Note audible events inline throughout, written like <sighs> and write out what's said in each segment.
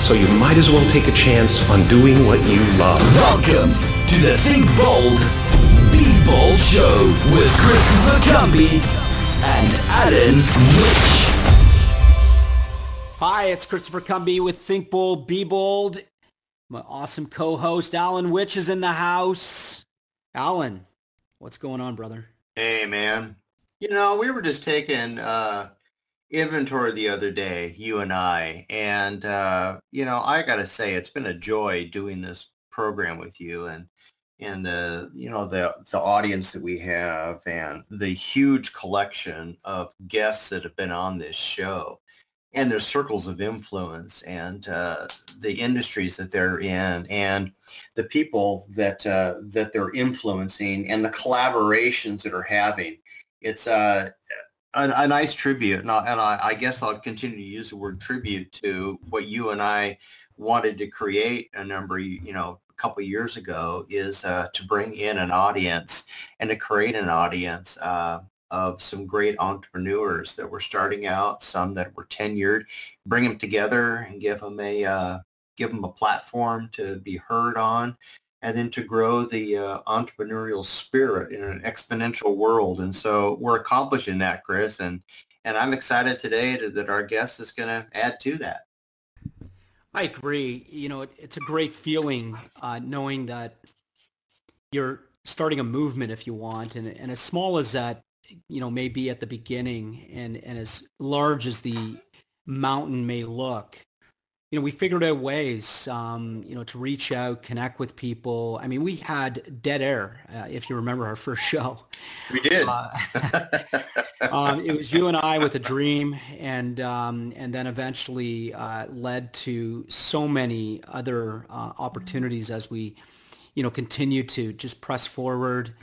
So you might as well take a chance on doing what you love. Welcome to the Think Bold, Be Bold Show with Christopher Cumby and Alan Witch. Hi, it's Christopher Cumby with Think Bold, Be Bold. My awesome co-host Alan Witch is in the house. Alan, what's going on, brother? Hey, man. You know, we were just taking uh, inventory the other day, you and I, and uh, you know, I got to say, it's been a joy doing this program with you, and and the you know the the audience that we have, and the huge collection of guests that have been on this show, and their circles of influence, and uh, the industries that they're in, and the people that uh, that they're influencing, and the collaborations that are having. It's uh, a, a nice tribute, and, I, and I, I guess I'll continue to use the word tribute to what you and I wanted to create a number, you know, a couple years ago, is uh, to bring in an audience and to create an audience uh, of some great entrepreneurs that were starting out, some that were tenured, bring them together and give them a uh, give them a platform to be heard on and then to grow the uh, entrepreneurial spirit in an exponential world. And so we're accomplishing that, Chris. And and I'm excited today to, that our guest is going to add to that. I agree. You know, it, it's a great feeling uh, knowing that you're starting a movement, if you want, and and as small as that, you know, may be at the beginning, and and as large as the mountain may look, you know, we figured out ways, um, you know, to reach out, connect with people. I mean, we had dead air, uh, if you remember our first show. We did. Uh, <laughs> um, it was you and I with a dream, and um, and then eventually uh, led to so many other uh, opportunities as we, you know, continue to just press forward.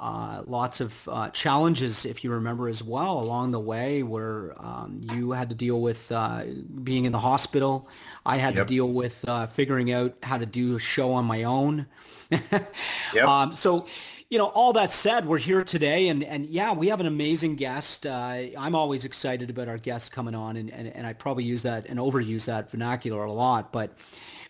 Uh, lots of uh, challenges, if you remember as well, along the way where um, you had to deal with uh, being in the hospital. I had yep. to deal with uh, figuring out how to do a show on my own. <laughs> yep. um, so, you know, all that said, we're here today, and, and yeah, we have an amazing guest. Uh, I'm always excited about our guests coming on, and, and, and I probably use that and overuse that vernacular a lot, but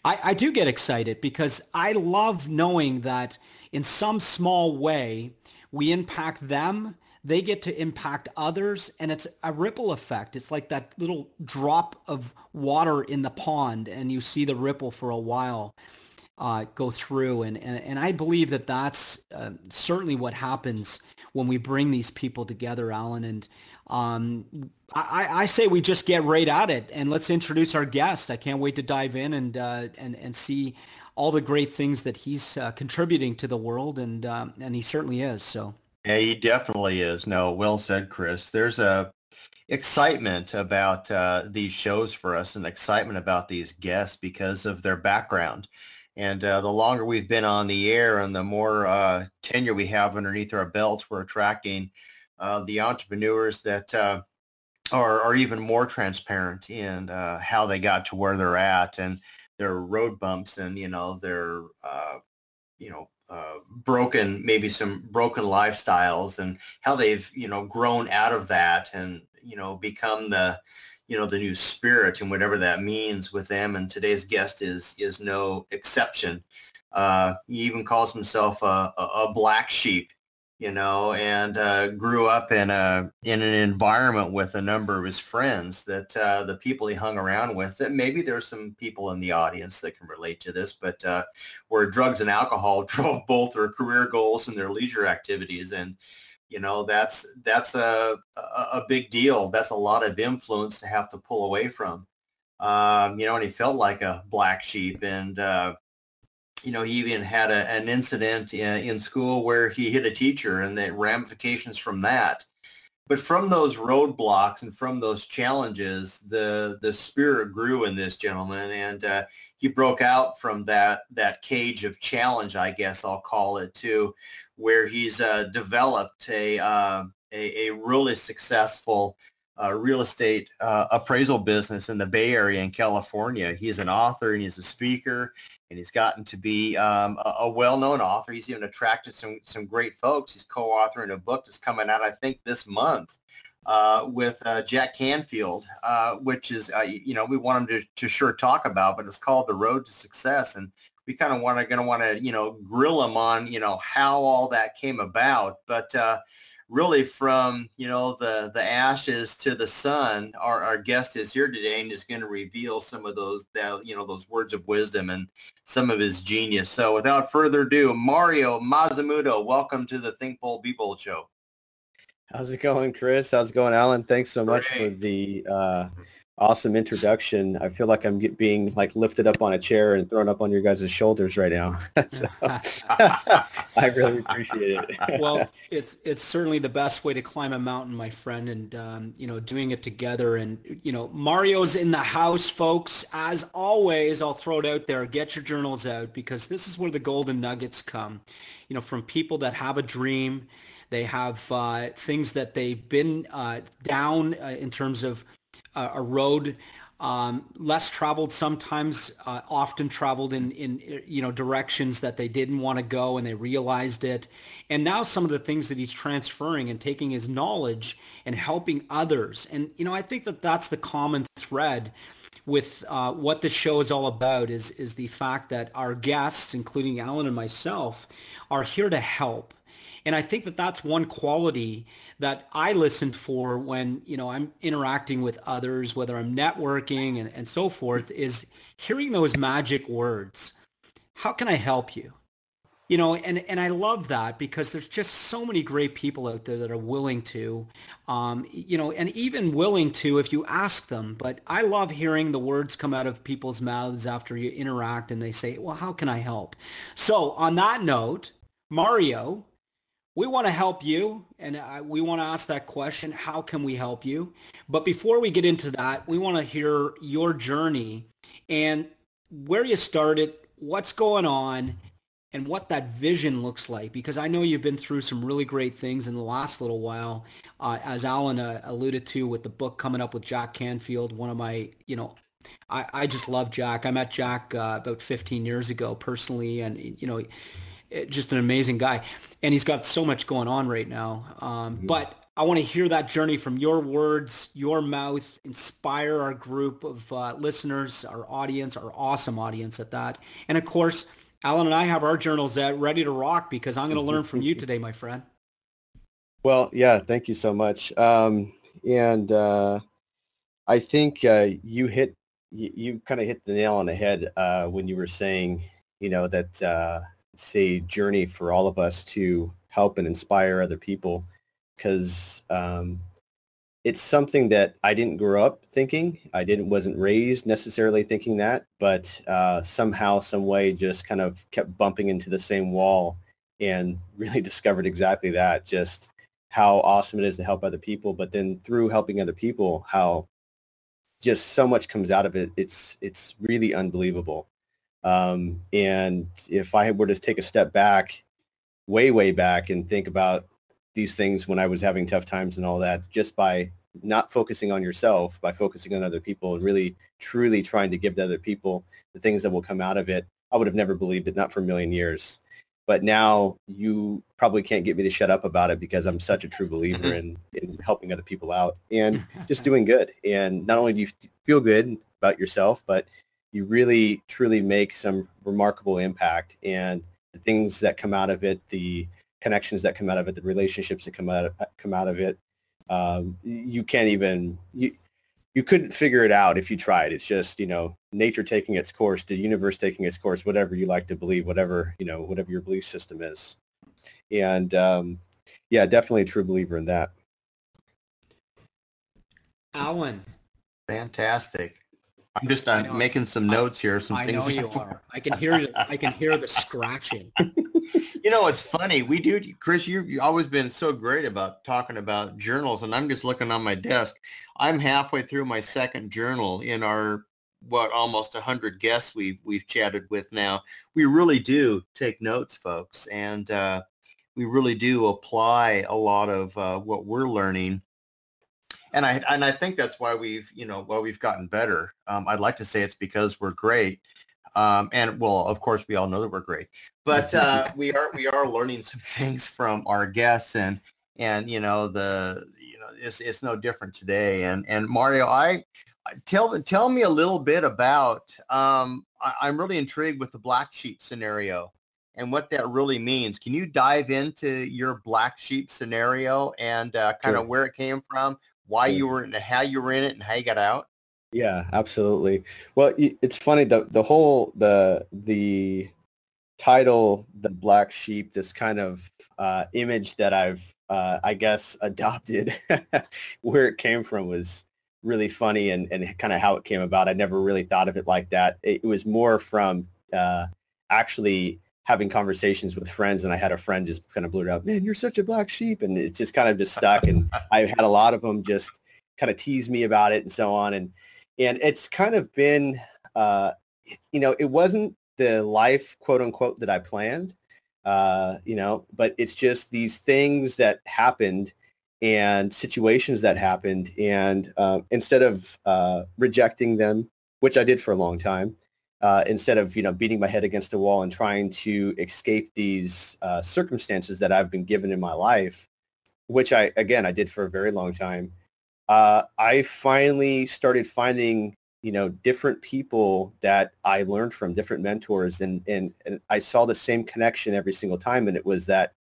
I, I do get excited because I love knowing that in some small way, we impact them they get to impact others and it's a ripple effect. It's like that little drop of water in the pond and you see the ripple for a while uh, go through. And, and, and i believe that that's uh, certainly what happens when we bring these people together alan. And um, I, I, say we just get right at it and let's introduce our guest. I can't wait to dive in and, uh, and, and see all the great things that he's uh, contributing to the world, and um, and he certainly is. So yeah, he definitely is. No, well said, Chris. There's a excitement about uh, these shows for us, and excitement about these guests because of their background. And uh, the longer we've been on the air, and the more uh, tenure we have underneath our belts, we're attracting uh, the entrepreneurs that uh, are, are even more transparent in how they got to where they're at and their road bumps and you know their uh, you know uh, broken maybe some broken lifestyles and how they've you know grown out of that and you know become the you know the new spirit and whatever that means with them. And today's guest is is no exception. Uh, he even calls himself a, a, a black sheep you know, and uh, grew up in a in an environment with a number of his friends that uh, the people he hung around with. That maybe there's some people in the audience that can relate to this, but uh, where drugs and alcohol <laughs> drove both their career goals and their leisure activities, and you know, that's that's a, a, a big deal. That's a lot of influence to have to pull away from. Um, you know, and he felt like a black sheep, and uh, you know, he even had a, an incident in, in school where he hit a teacher, and the ramifications from that but from those roadblocks and from those challenges, the the spirit grew in this gentleman, and uh, he broke out from that that cage of challenge, I guess I'll call it, to where he's uh, developed a, uh, a, a really successful uh, real estate uh, appraisal business in the Bay Area in California. He's an author and he's a speaker and he's gotten to be um, a, a, well-known author. He's even attracted some some great folks. He's co-authoring a book that's coming out, I think, this month uh, with uh, Jack Canfield, uh, which is uh, you know we want him to, to sure talk about, but it's called The Road to Success, and we kind of want to going to want to you know grill him on you know how all that came about, but uh, really from you know the the ashes to the sun our, our guest is here today and is going to reveal some of those that you know those words of wisdom and some of his genius. So without further ado mario masamuto welcome to the think bold be bold show. How's it going chris? How's it going alan? Thanks so much Great. for the uh, awesome introduction. I feel like I'm get, being like lifted up on a chair and thrown up on your guys' shoulders right now. <laughs> <laughs> I really appreciate it. <laughs> well, it's it's certainly the best way to climb a mountain, my friend, and um, you know, doing it together. And you know, Mario's in the house, folks. As always, I'll throw it out there. Get your journals out because this is where the golden nuggets come. You know, from people that have a dream. They have uh, things that they've been uh, down uh, in terms of a road um, less traveled sometimes uh, often traveled in, in you know directions that they didn't want to go and they realized it. And now some of the things that he's transferring and taking his knowledge and helping others. And you know i think that that's the common thread with uh, what the show is all about is is the fact that our guests including alan and myself are here to help and I think that that's one quality that I listen for when, you know, I'm interacting with others, whether I'm networking and, and so forth, is hearing those magic words. How can I help you? You know, and, and I love that because there's just so many great people out there that are willing to, um, you know, and even willing to if you ask them. But I love hearing the words come out of people's mouths after you interact and they say, well, how can I help? So on that note, Mario, we want to help you and I, we want to ask that question how can we help you? But before we get into that we want to hear your journey and where you started what's going on and what that vision looks like. Because i know you've been through some really great things in the last little while uh, as alan uh, alluded to with the book coming up with jack canfield one of my you know i, I just love jack. I met jack uh, about 15 years ago personally and you know just an amazing guy, and he's got so much going on right now. Um, mm-hmm. But I want to hear that journey from your words, your mouth, inspire our group of uh, listeners, our audience, our awesome audience at that. And of course, Alan and I have our journals that ready to rock because I'm going to learn from you <laughs> today, my friend. Well, yeah, thank you so much. Um, and uh, I think uh, you hit you, you kind of hit the nail on the head uh, when you were saying, you know, that uh, it's a journey for all of us to help and inspire other people because um, it's something that I didn't grow up thinking. I didn't wasn't raised necessarily thinking that, but uh, somehow, some way, just kind of kept bumping into the same wall and <laughs> really discovered exactly that. Just how awesome it is to help other people, but then through helping other people, how just so much comes out of it. It's it's really unbelievable. Um, and if I were to take a step back, way, way back and think about these things when I was having tough times and all that, just by not focusing on yourself, by focusing on other people and really, truly trying to give to other people the things that will come out of it, I would have never believed it, not for a million years. But now you probably can't get me to shut up about it because I'm such a true believer in, in helping other people out and <laughs> just doing good. And not only do you feel good about yourself, but you really truly make some remarkable impact and the things that come out of it the connections that come out of it the relationships that come out of, come out of it um, you can't even you, you couldn't figure it out if you tried it's just you know nature taking its course the universe taking its course whatever you like to believe whatever you know whatever your belief system is and um, yeah, definitely a true believer in that. Alan. Fantastic. I'm just uh, making some notes here. Some I things. know you are. I can hear it. I can hear the scratching. <laughs> you know, it's funny. We do, Chris. You you've always been so great about talking about journals, and I'm just looking on my desk. I'm halfway through my second journal in our what almost 100 guests we've we've chatted with now. We really do take notes, folks, and uh, we really do apply a lot of uh, what we're learning. And I and I think that's why we've you know why we've gotten better. Um, I'd like to say it's because we're great, um, and well, of course, we all know that we're great, but uh, <laughs> we are we are learning some <laughs> things from our guests, and and you know the you know it's it's no different today. And and Mario, I tell tell me a little bit about. Um, I, I'm really intrigued with the black sheep scenario and what that really means. Can you dive into your black sheep scenario and uh, kind Sure. of where it came from, why you were in, it, how you were in it, and how you got out? Yeah, absolutely. Well, it's funny the the whole the the title, the black sheep, this kind of uh, image that I've uh, I guess <laughs> adopted, where it came from was really funny and and kind of how it came about. I never really thought of it like that. It, was more from uh, actually having conversations with friends, and I had a friend just kind of blurt out, "Man, you're such a black sheep," and it just kind of just stuck. And I had a lot of them just kind of tease me about it and so on, and and it's kind of been, uh, you know, it wasn't the life quote unquote that I planned, uh, you know, but it's just these things that happened and situations that happened, and uh, instead of uh, rejecting them, which I did for a long time, uh, instead of you know beating my head against the wall and trying to escape these uh, circumstances that I've been given in my life, which I again I did for a very long time. Uh, I finally started finding you know different people that I learned from, different mentors, and and, and I saw the same connection every single time, and it was that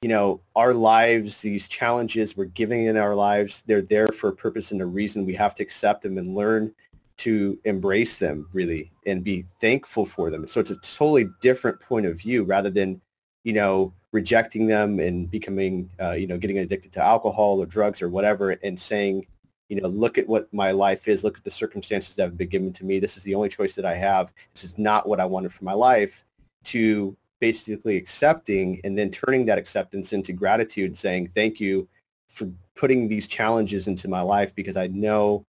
you know our lives, these challenges we're giving in our lives, they're there for a purpose and a reason. We have to accept them and learn to embrace them really and be thankful for them. So it's a totally different point of view rather than, you know, rejecting them and becoming, uh, you know, getting addicted to alcohol or drugs or whatever and saying, you know, look at what my life is. Look at the circumstances that have been given to me. This is the only choice that I have. This is not what I wanted for my life to basically accepting and then turning that acceptance into gratitude saying, thank you for putting these challenges into my life because I know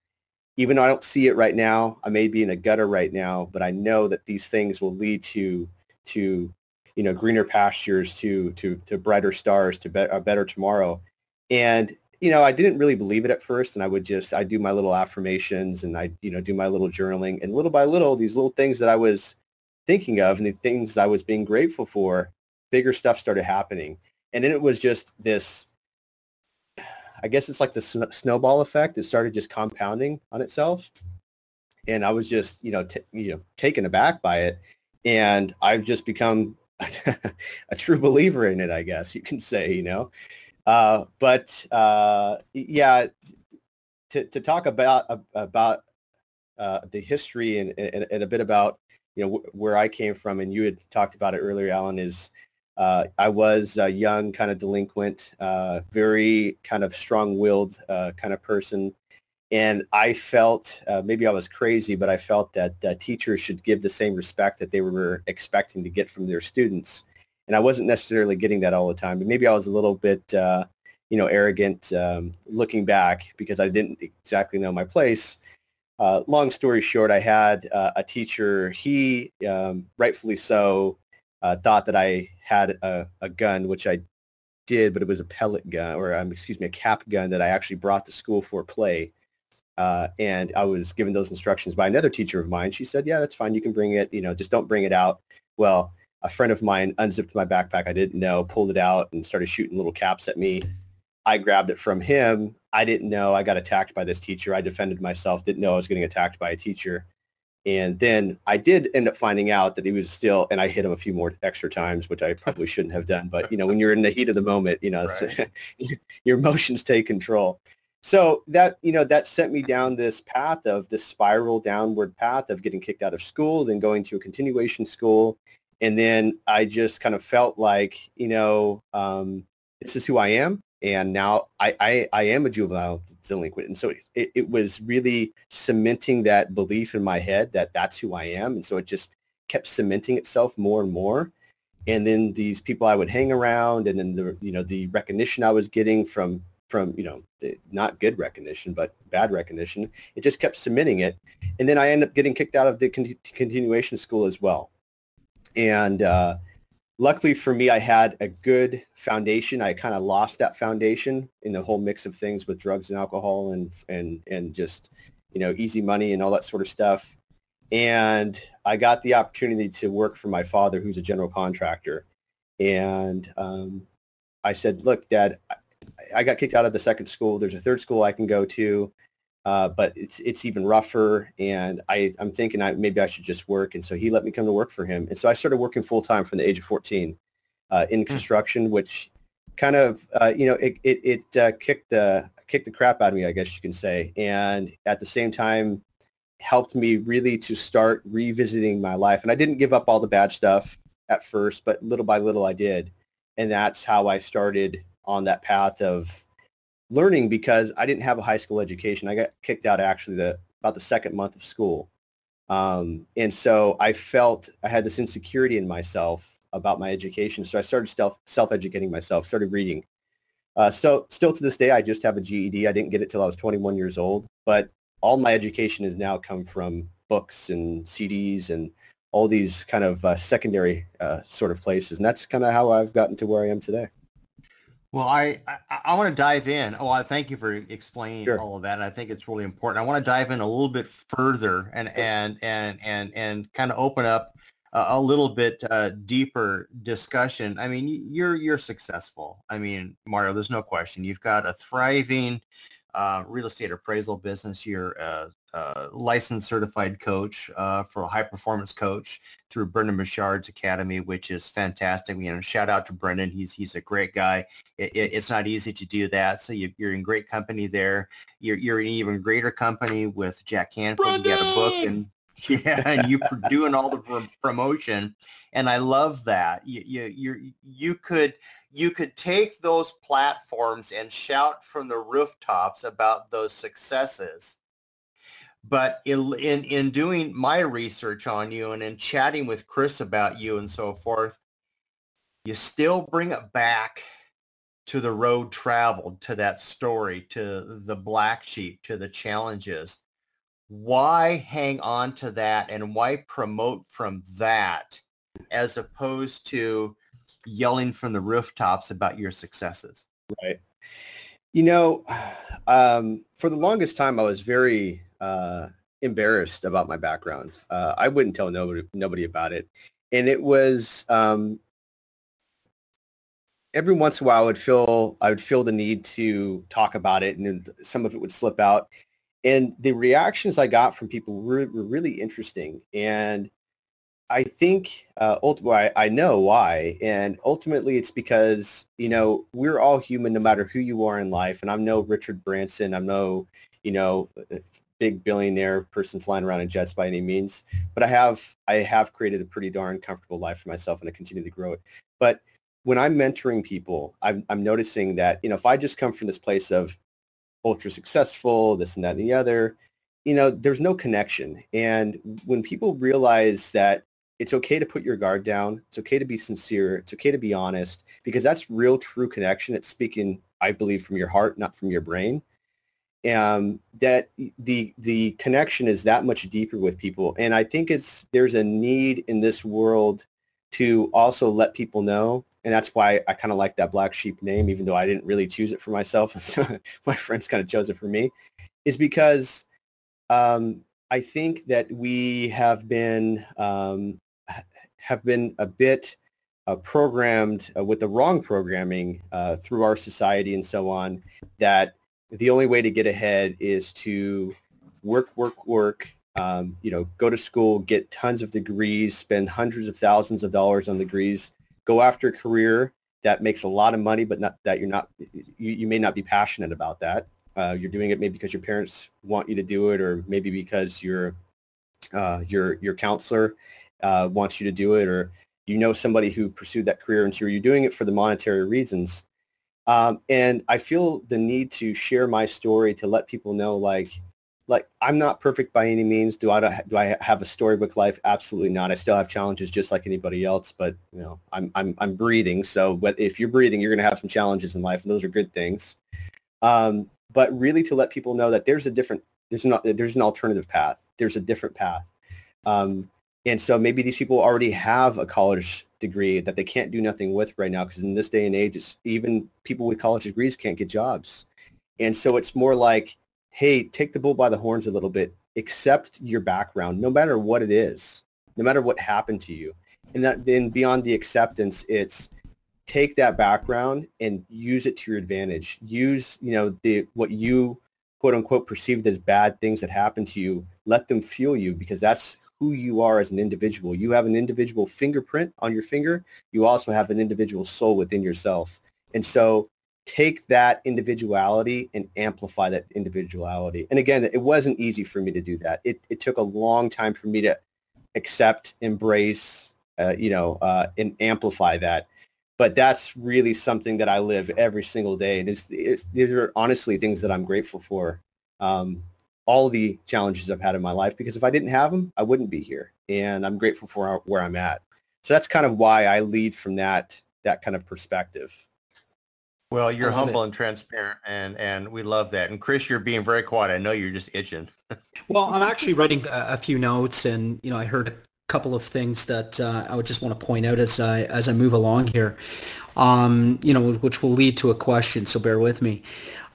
even though I don't see it right now, I may be in a gutter right now, but I know that these things will lead to to you know greener pastures, to to to brighter stars, to be, a better tomorrow. And you know, I didn't really believe it at first, and I would just I do my little affirmations and I you know do my little journaling, and little by little, these little things that I was thinking of and the things I was being grateful for, bigger stuff started happening, and then it was just this I guess it's like the sn- snowball effect. It started just compounding on itself, and I was just you know t- you know taken aback by it, and I've just become <laughs> a true believer in it. I guess you can say you know, uh, but uh, yeah, to to talk about about uh, the history and, and and a bit about you know wh- where I came from, and you had talked about it earlier, Alan, is uh, I was a young kind of delinquent, uh, very kind of strong-willed uh, kind of person. And I felt, uh, maybe I was crazy, but I felt that uh, teachers should give the same respect that they were expecting to get from their students. And I wasn't necessarily getting that all the time. But maybe I was a little bit, uh, you know, arrogant um, looking back because I didn't exactly know my place. Uh, long story short, I had uh, a teacher, he, um, rightfully so, uh, thought that I had a, a gun, which I did, but it was a pellet gun, or um, excuse me, a cap gun that I actually brought to school for play. Uh, and I was given those instructions by another teacher of mine. She said, "Yeah, that's fine. You can bring it. You know, just don't bring it out." Well, a friend of mine unzipped my backpack. I didn't know, pulled it out, and started shooting little caps at me. I grabbed it from him. I didn't know I got attacked by this teacher. I defended myself. Didn't know I was getting attacked by a teacher. And then I did end up finding out that he was still, and I hit him a few more extra times, which I probably shouldn't have done. But you know, when you're in the heat of the moment, you know, Right. <laughs> your emotions take control. So that you know that sent me down this path of this spiral downward path of getting kicked out of school, then going to a continuation school, and then I just kind of felt like you know um, this is who I am. And now I, I, I am a juvenile delinquent. And so it, it was really cementing that belief in my head that that's who I am. And so it just kept cementing itself more and more. And then these people I would hang around and then the, you know, the recognition I was getting from, from, you know, not good recognition, but bad recognition, it just kept cementing it. And then I ended up getting kicked out of the con- continuation school as well. And, uh, luckily for me, I had a good foundation. I kind of lost that foundation in the whole mix of things with drugs and alcohol and and and just you know easy money and all that sort of stuff. And I got the opportunity to work for my father, who's a general contractor. And um, I said, "Look, Dad, I got kicked out of the second school. There's a third school I can go to." Uh, but it's it's even rougher. And I, I'm thinking I, maybe I should just work. And so he let me come to work for him. And so I started working full time from the age of 14 uh, in hmm. construction, which kind of uh, you know it it, it uh, kicked the kicked the crap out of me, I guess you can say. And at the same time, helped me really to start revisiting my life. And I didn't give up all the bad stuff at first, but little by little I did. And that's how I started on that path of learning because I didn't have a high school education. I got kicked out actually the about the second month of school. Um, and so I felt I had this insecurity in myself about my education. So I started self self-educating myself, started reading. Uh, so still to this day, I just have a GED. I didn't get it till I was 21 years old, but all my education has now come from books and CDs and all these kind of uh, secondary uh, sort of places. And that's kind of how I've gotten to where I am today. Well, I, I, I want to dive in. Oh, I thank you for explaining sure. all of that. I think it's really important. I want to dive in a little bit further and and and and and kind of open up a, a little bit uh, deeper discussion. I mean, you're you're successful. I mean, Mario, there's no question. You've got a thriving uh, real estate appraisal business. You're a, licensed certified coach uh, for a high performance coach through Brendon Burchard's Academy, which is fantastic. You know, shout out to Brendon. He's he's a great guy. It, it, it's not easy to do that. So you, are in great company there. You're, you're in even greater company with Jack Canfield. You got a book and <laughs> yeah, and you are doing all the promotion, and I love that. You you you you could you could take those platforms and shout from the rooftops about those successes. But in, in, in doing my research on you and in chatting with Chris about you and so forth, you still bring it back to the road traveled, to that story, to the black sheep, to the challenges. Why hang on to that and why promote from that as opposed to yelling from the rooftops about your successes? Right. You know, <sighs> um, for the longest time, I was very uh, embarrassed about my background. Uh, I wouldn't tell nobody nobody about it, and it was um, every once in a while I would feel I would feel the need to talk about it, and some of it would slip out. And the reactions I got from people were, were really interesting, and I think uh, ultimately I, I know why, and ultimately it's because you know we're all human, no matter who you are in life. And I'm no Richard Branson, I'm no you know big billionaire person flying around in jets by any means, but I have I have created a pretty darn comfortable life for myself, and I continue to grow it. But when I'm mentoring people, I'm, I'm noticing that you know if I just come from this place of ultra successful, this and that and the other, you know, there's no connection. And when people realize that it's okay to put your guard down. It's okay to be sincere. It's okay to be honest because that's real, true connection. It's speaking, I believe, from your heart, not from your brain. Um, that the the connection is that much deeper with people, and I think it's there's a need in this world to also let people know, and that's why I kind of like that black sheep name, even though I didn't really choose it for myself. <laughs> my friends kind of chose it for me, is because um, I think that we have been um, have been a bit uh, programmed uh, with the wrong programming uh, through our society and so on that the only way to get ahead is to work, work, work, um, you know, go to school, get tons of degrees, spend hundreds of thousands of dollars on degrees, go after a career that makes a lot of money, but not that you're not, you, you may not be passionate about that. Uh, you're doing it maybe because your parents want you to do it, or maybe because your uh, your your counselor uh, wants you to do it or you know somebody who pursued that career and so you're doing it for the monetary reasons Um, and I feel the need to share my story to let people know, like, like I'm not perfect by any means. Do I do I have a storybook life? Absolutely not. I still have challenges just like anybody else. But you know, I'm I'm I'm breathing. So, but if you're breathing, you're going to have some challenges in life, and those are good things. Um, but really, to let people know that there's a different there's not there's an alternative path. There's a different path. Um, and so maybe these people already have a college degree that they can't do nothing with right now because in this day and age, it's, even people with college degrees can't get jobs. And so it's more like, hey, take the bull by the horns a little bit, accept your background, no matter what it is, no matter what happened to you. And that, then beyond the acceptance, it's take that background and use it to your advantage. Use, you know, the what you quote unquote perceived as bad things that happened to you, let them fuel you because that's who you are as an individual. You have an individual fingerprint on your finger. You also have an individual soul within yourself. And so take that individuality and amplify that individuality. And again, it wasn't easy for me to do that. It, it took a long time for me to accept, embrace, uh, you know, uh, and amplify that. But that's really something that I live every single day. And it's, it, these are honestly things that I'm grateful for. Um, all the challenges I've had in my life because if I didn't have them, I wouldn't be here. And I'm grateful for where I'm at. So that's kind of why I lead from that that kind of perspective. Well, you're humble it. and transparent, and and we love that. And Chris, you're being very quiet. I know you're just itching. <laughs> well, I'm actually writing a, a, few notes, and you know, I heard a couple of things that uh, I would just want to point out as I as I move along here. Um, you know, which will lead to a question. So bear with me.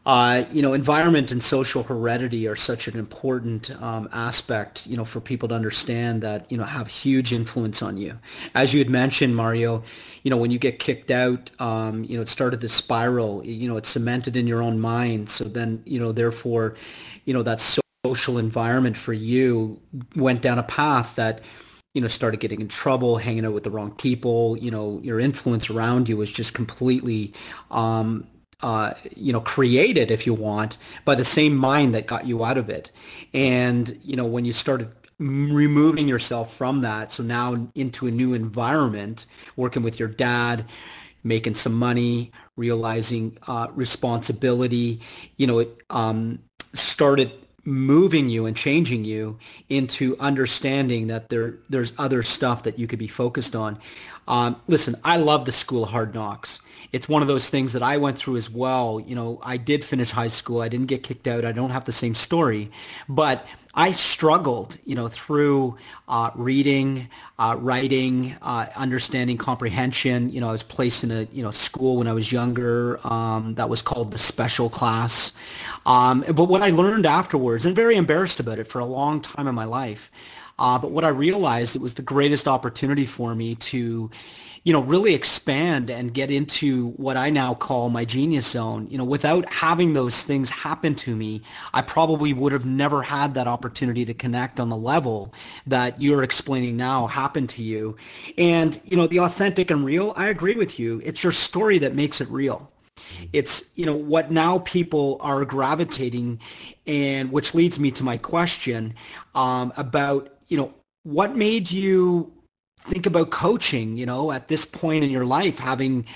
Uh, you know, environment and social heredity are such an important um, aspect, you know, for people to understand that, you know, have huge influence on you. As you had mentioned, Mario, you know, when you get kicked out, um, you know, it started this spiral, you know, it's cemented in your own mind. So then, you know, therefore, you know, that social environment for you went down a path that, you know, started getting in trouble, hanging out with the wrong people, you know, your influence around you was just completely, um, uh, you know, created, if you want, by the same mind that got you out of it. And, you know, when you started removing yourself from that, so now into a new environment, working with your dad, making some money, realizing uh, responsibility, you know, it um, started moving you and changing you into understanding that there there's other stuff that you could be focused on. Um, listen, I love the School of Hard Knocks it's one of those things that I went through as well. You know, I did finish high school. I didn't get kicked out. I don't have the same story, but I struggled, you know, through uh, reading, uh, writing, uh, understanding comprehension. You know, I was placed in a, you know, school when I was younger um, that was called the special class. Um, but what I learned afterwards, and very embarrassed about it for a long time in my life, uh, but what I realized, it was the greatest opportunity for me to, you know, really expand and get into what I now call my genius zone. You know, without having those things happen to me, I probably would have never had that opportunity to connect on the level that you're explaining now happened to you. And, you know, the authentic and real, I agree with you. It's your story that makes it real. It's, you know, what now people are gravitating and which leads me to my question um, about, you know, what made you think about coaching, you know, at this point in your life, having,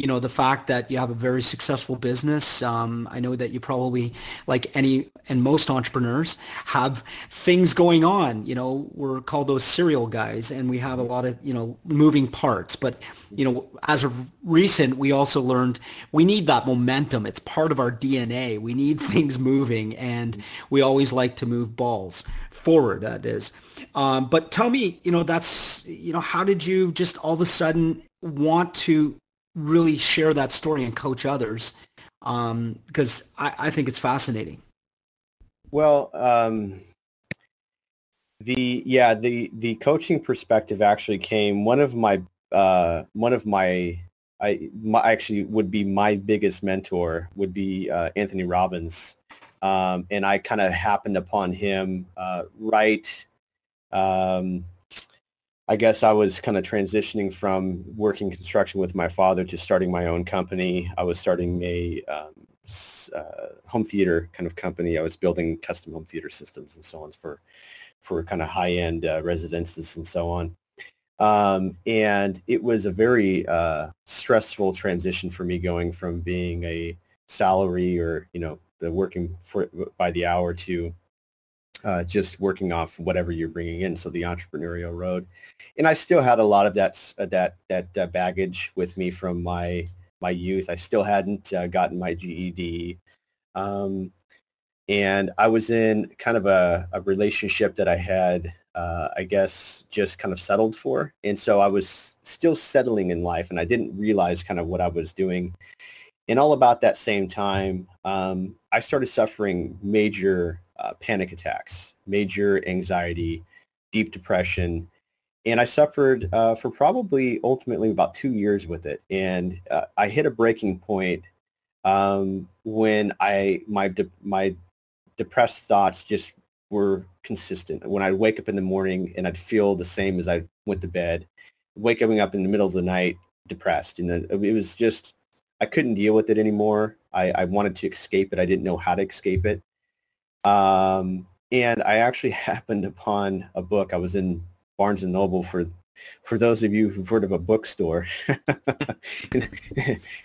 you know, the fact that you have a very successful business. Um, I know that you probably, like any and most entrepreneurs, have things going on. You know, we're called those serial guys, and we have a lot of, you know, moving parts. But, you know, as of recent, we also learned we need that momentum. It's part of our DNA. We need <laughs> things moving, and we always like to move balls forward. That is. Um, but tell me, you know, that's, you know, how did you just all of a sudden want to really share that story and coach others? Um, because I, I think it's fascinating. Well, um, the yeah the the coaching perspective actually came one of my uh, one of my I my, actually would be my biggest mentor would be uh, Anthony Robbins, um, and I kind of happened upon him uh, right um, I guess I was kind of transitioning from working construction with my father to starting my own company. I was starting a um, uh, home theater kind of company. I was building custom home theater systems and so on for for kind of high end uh, residences and so on. Um, and it was a very uh, stressful transition for me going from being a salary or, you know, the working for by the hour to uh, just working off whatever you're bringing in. So the entrepreneurial road, and I still had a lot of that uh, that that uh, baggage with me from my my youth. I still hadn't uh, gotten my GED, um, and I was in kind of a, a relationship that I had uh, I guess, just kind of settled for. And so I was still settling in life and I didn't realize kind of what I was doing. And all about that same time, um, I started suffering major uh, panic attacks, major anxiety, deep depression. And I suffered uh, for probably ultimately about two years with it. And uh, I hit a breaking point um, when I my de- my depressed thoughts just were consistent. When I'd wake up in the morning and I'd feel the same as I went to bed, waking up in the middle of the night depressed. And it was just, I couldn't deal with it anymore. I, I wanted to escape it. I didn't know how to escape it. Um, and I actually <laughs> happened upon a book. I was in Barnes and Noble for for those of you who've heard of a bookstore, <laughs>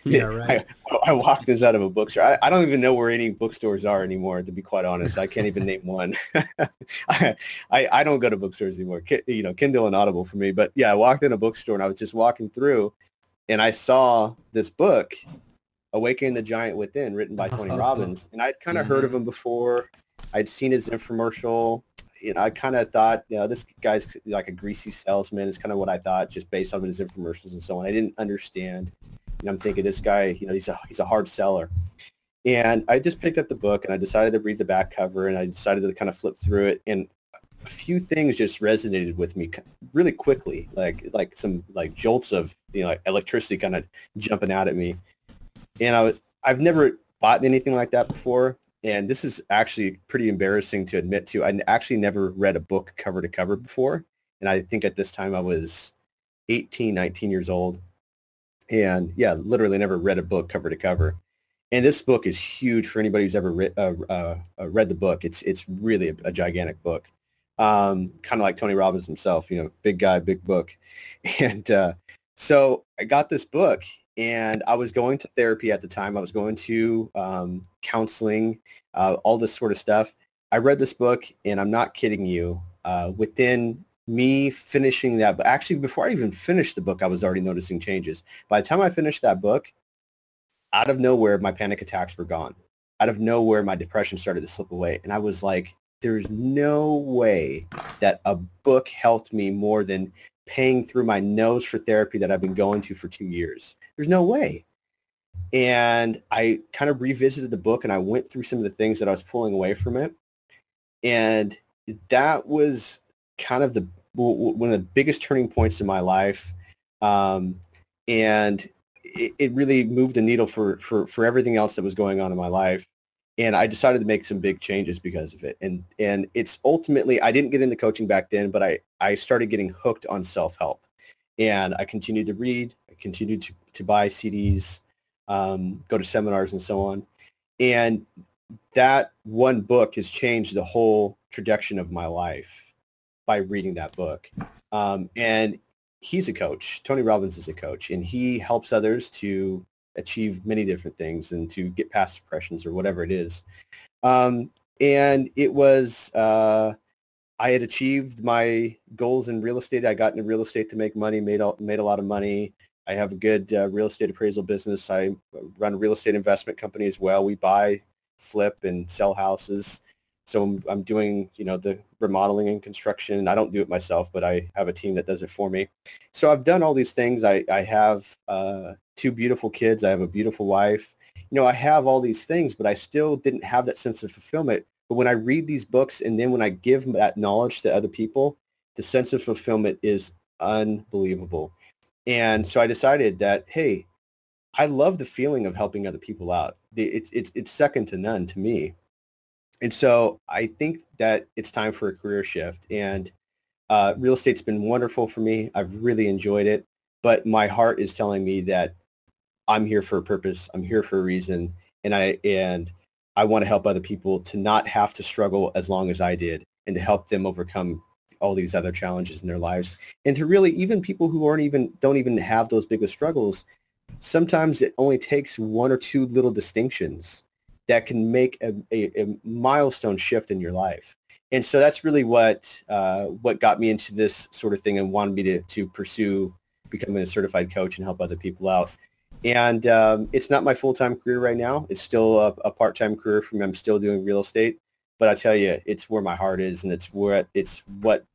yeah, right. I, I, walked inside of a bookstore. I, I, don't even know where any bookstores are anymore, to be quite honest. I can't even name one. <laughs> I, I, I don't go to bookstores anymore. You know, Kindle and Audible for me. But yeah, I walked in a bookstore and I was just walking through and I saw this book, Awakening the Giant Within, written by Tony Robbins. And I'd kind of mm-hmm. heard of him before. I'd seen his infomercial you know, I kind of thought, you know, this guy's like a greasy salesman is kind of what I thought just based on his infomercials and so on. I didn't understand. And I'm thinking this guy, you know, he's a, he's a hard seller. And I just picked up the book and I decided to read the back cover and I decided to kind of flip through it. And a few things just resonated with me really quickly, like like some like jolts of you know like electricity kind of jumping out at me. And I was I've never bought anything like that before, and this is actually pretty embarrassing to admit to. I actually never read a book cover to cover before. And I think at this time I was 18, 19 years old. And yeah, literally never read a book cover to cover. And this book is huge for anybody who's ever re- uh, uh, uh, read the book. It's it's really a, a gigantic book, um, kind of like Tony Robbins himself. You know, big guy, big book. <laughs> And uh, so I got this book, and I was going to therapy at the time. I was going to um, counseling, uh, all this sort of stuff. I read this book, and I'm not kidding you. Uh, within me finishing that, but actually before I even finished the book, I was already noticing changes. By the time I finished that book, out of nowhere, my panic attacks were gone. Out of nowhere, my depression started to slip away, and I was like, "There's no way that a book helped me more than paying through my nose for therapy that I've been going to for two years." There's no way. And I kind of revisited the book and I went through some of the things that I was pulling away from it. And that was kind of the one of the biggest turning points in my life. Um, and it, it, really moved the needle for, for, for everything else that was going on in my life. And I decided to make some big changes because of it. And, and it's ultimately, I didn't get into coaching back then, but I, I started getting hooked on self-help. And I continued to read, I continued to to buy CDs, um, go to seminars and so on. And that one book has changed the whole trajectory of my life by reading that book. Um, and he's a coach. Tony Robbins is a coach, and he helps others to achieve many different things and to get past depressions or whatever it is. Um, and it was, uh, I had achieved my goals in real estate. I got into real estate to make money, made, made a lot of money. I have a good uh, real estate appraisal business. I run a real estate investment company as well. We buy, flip, and sell houses. So I'm, I'm doing, you know, the remodeling and construction. I don't do it myself, but I have a team that does it for me. So I've done all these things. I, I have uh, two beautiful kids. I have a beautiful wife. You know, I have all these things, but I still didn't have that sense of fulfillment. But when I read these books and then when I give that knowledge to other people, the sense of fulfillment is unbelievable. And so I decided that, hey, I love the feeling of helping other people out. It's, it's, it's second to none to me. And so I think that it's time for a career shift. And uh, real estate's been wonderful for me. I've really enjoyed it. But my heart is telling me that I'm here for a purpose. I'm here for a reason. And I, and I want to help other people to not have to struggle as long as I did and to help them overcome all these other challenges in their lives. And to really even people who aren't even don't even have those biggest struggles sometimes it only takes one or two little distinctions that can make a, a, a milestone shift in your life. And so that's really what uh, what got me into this sort of thing and wanted me to, to pursue becoming a certified coach and help other people out. And um, it's not my full-time career right now. It's still a, a part-time career for me. I'm still doing real estate but I tell you, it's where my heart is, and it's where it's what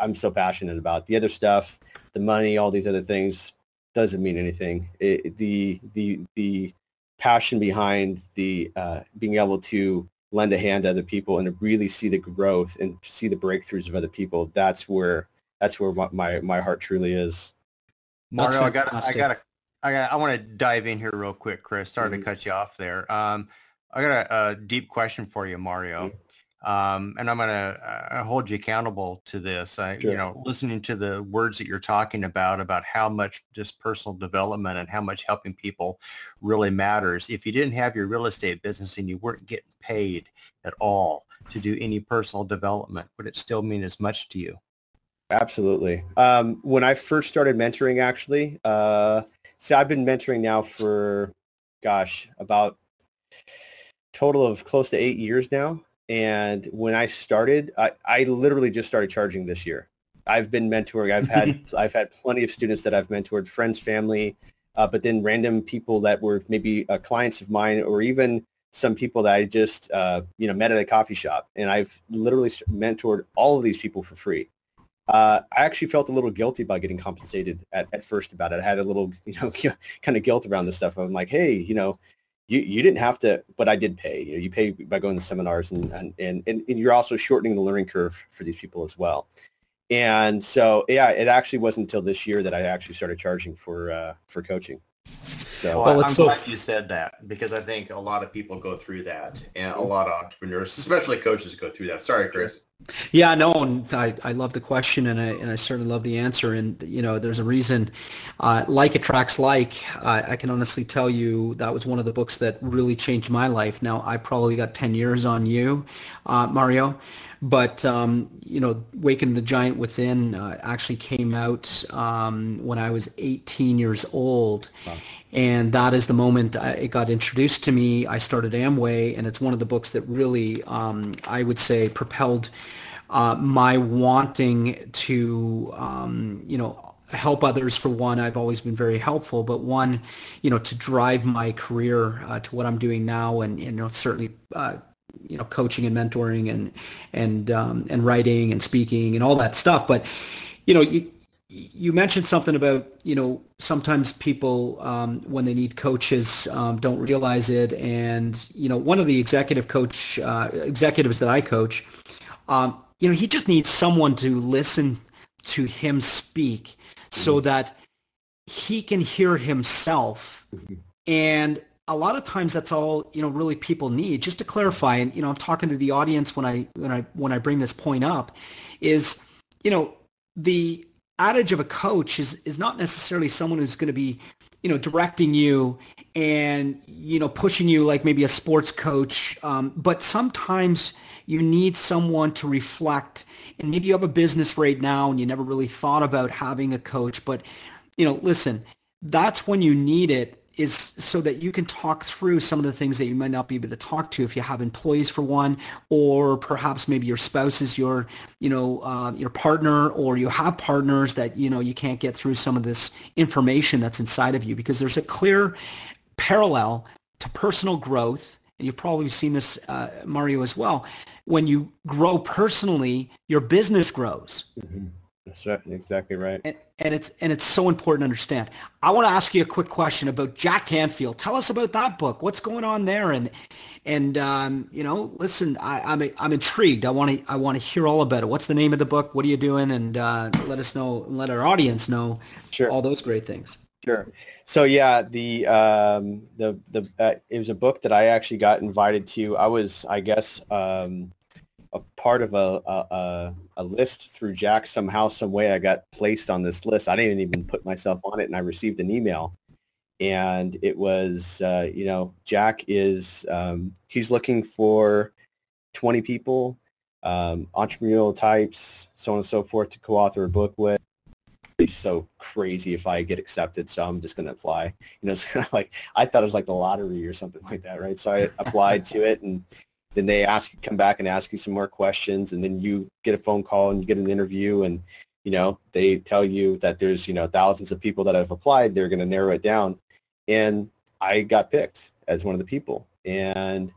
I'm so passionate about. The other stuff, the money, all these other things, doesn't mean anything. It, the the the passion behind the uh, being able to lend a hand to other people and to really see the growth and see the breakthroughs of other people. That's where that's where my my heart truly is. Mario, I got I got I got I want to dive in here real quick, Chris. Sorry mm-hmm. to cut you off there. Um, I got a, a, deep question for you, Mario. Mm-hmm. Um, and I'm going to uh, hold you accountable to this. I, sure. You know, listening to the words that you're talking about, about how much just personal development and how much helping people really matters. If you didn't have your real estate business and you weren't getting paid at all to do any personal development, would it still mean as much to you? Absolutely. Um, when I first started mentoring, actually, uh, see, I've been mentoring now for, gosh, about total of close to eight years now. And when I started, I, I literally just started charging this year. I've been mentoring. I've had <laughs> I've had plenty of students that I've mentored, friends, family, uh, but then random people that were maybe uh, clients of mine, or even some people that I just uh, you know met at a coffee shop, and I've literally mentored all of these people for free. Uh, I actually felt a little guilty about getting compensated at, at first about it. I had a little <laughs> you know <laughs> kind of guilt around this stuff. I'm like, hey, you know, you, you didn't have to, but I did pay. You, know, you pay by going to seminars and, and, and, and you're also shortening the learning curve for these people as well. And so, yeah, it actually wasn't until this year that I actually started charging for, uh, for coaching. So well, I'm so glad you said that because I think a lot of people go through that and a lot of entrepreneurs, especially coaches go through that. Sorry, Chris. Yeah, no, I, I love the question and I, and I certainly love the answer. And, you know, there's a reason, uh, like attracts like, uh, I can honestly tell you that was one of the books that really changed my life. Now, I probably got 10 years on you, uh, Mario, but, um, you know, Waking the Giant Within uh, actually came out um, when I was 18 years old. Wow. And that is the moment I, it got introduced to me. I started Amway, and it's one of the books that really, um, I would say, propelled uh, my wanting to, um, you know, help others for one. I've always been very helpful, but one, you know, to drive my career uh, to what I'm doing now, and you know, certainly. Uh, you know, coaching and mentoring and and um, and writing and speaking and all that stuff. But you know, you, you mentioned something about you know sometimes people um, when they need coaches um, don't realize it and you know one of the executive coach uh, executives that I coach um, you know he just needs someone to listen to him speak so mm-hmm. that he can hear himself mm-hmm. and a lot of times that's all you know really people need just to clarify and you know I'm talking to the audience when I when I when I bring this point up is you know the adage of a coach is is not necessarily someone who's going to be you know directing you and you know pushing you like maybe a sports coach um, but sometimes you need someone to reflect. And maybe you have a business right now and you never really thought about having a coach but you know listen that's when you need it is so that you can talk through some of the things that you might not be able to talk to if you have employees for one, or perhaps maybe your spouse is your, you know, uh, your partner, or you have partners that you know you can't get through some of this information that's inside of you because there's a clear parallel to personal growth, and you've probably seen this, uh, Mario, as well. When you grow personally, your business grows. Mm-hmm. That's right. Exactly right. And, and, it's and it's so important to understand. I want to ask you a quick question about Jack Canfield. Tell us about that book. What's going on there? And and um, you know, listen, I, am I'm, I'm intrigued. I want to I want to hear all about it. What's the name of the book? What are you doing? And uh, let us know. Let our audience know sure. all those great things. Sure. So yeah, the um, the the uh, it was a book that I actually got invited to. I was, I guess, um, a part of a, a, a list through Jack somehow, some way. I got placed on this list. I didn't even put myself on it, and I received an email, and it was, uh, you know, Jack is um, he's looking for 20 people um, entrepreneurial types, so on and so forth, to co-author a book with. It's so crazy if I get accepted, so I'm just going to apply. You know, <laughs> it's kind of like I thought it was like the lottery or something like that, right? So I applied to it, and then they ask, come back and ask you some more questions, and then you get a phone call and you get an interview, and you know they tell you that there's you know thousands of people that have applied. They're going to narrow it down, and I got picked as one of the people. And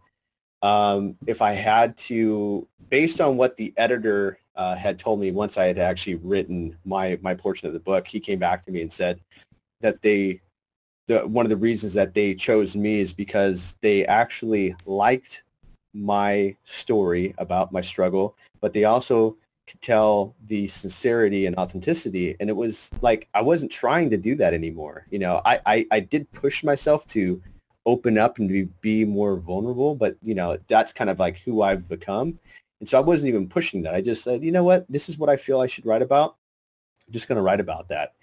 um, if I had to, based on what the editor uh, had told me once I had actually written my my portion of the book, he came back to me and said that they the one of the reasons that they chose me is because they actually liked my story about my struggle, but they also could tell the sincerity and authenticity. And it was like I wasn't trying to do that anymore. You know, I, I, I did push myself to open up and be, be more vulnerable, but you know, that's kind of like who I've become. And so I wasn't even pushing that. I just said, you know what, this is what I feel I should write about. I'm just going to write about that.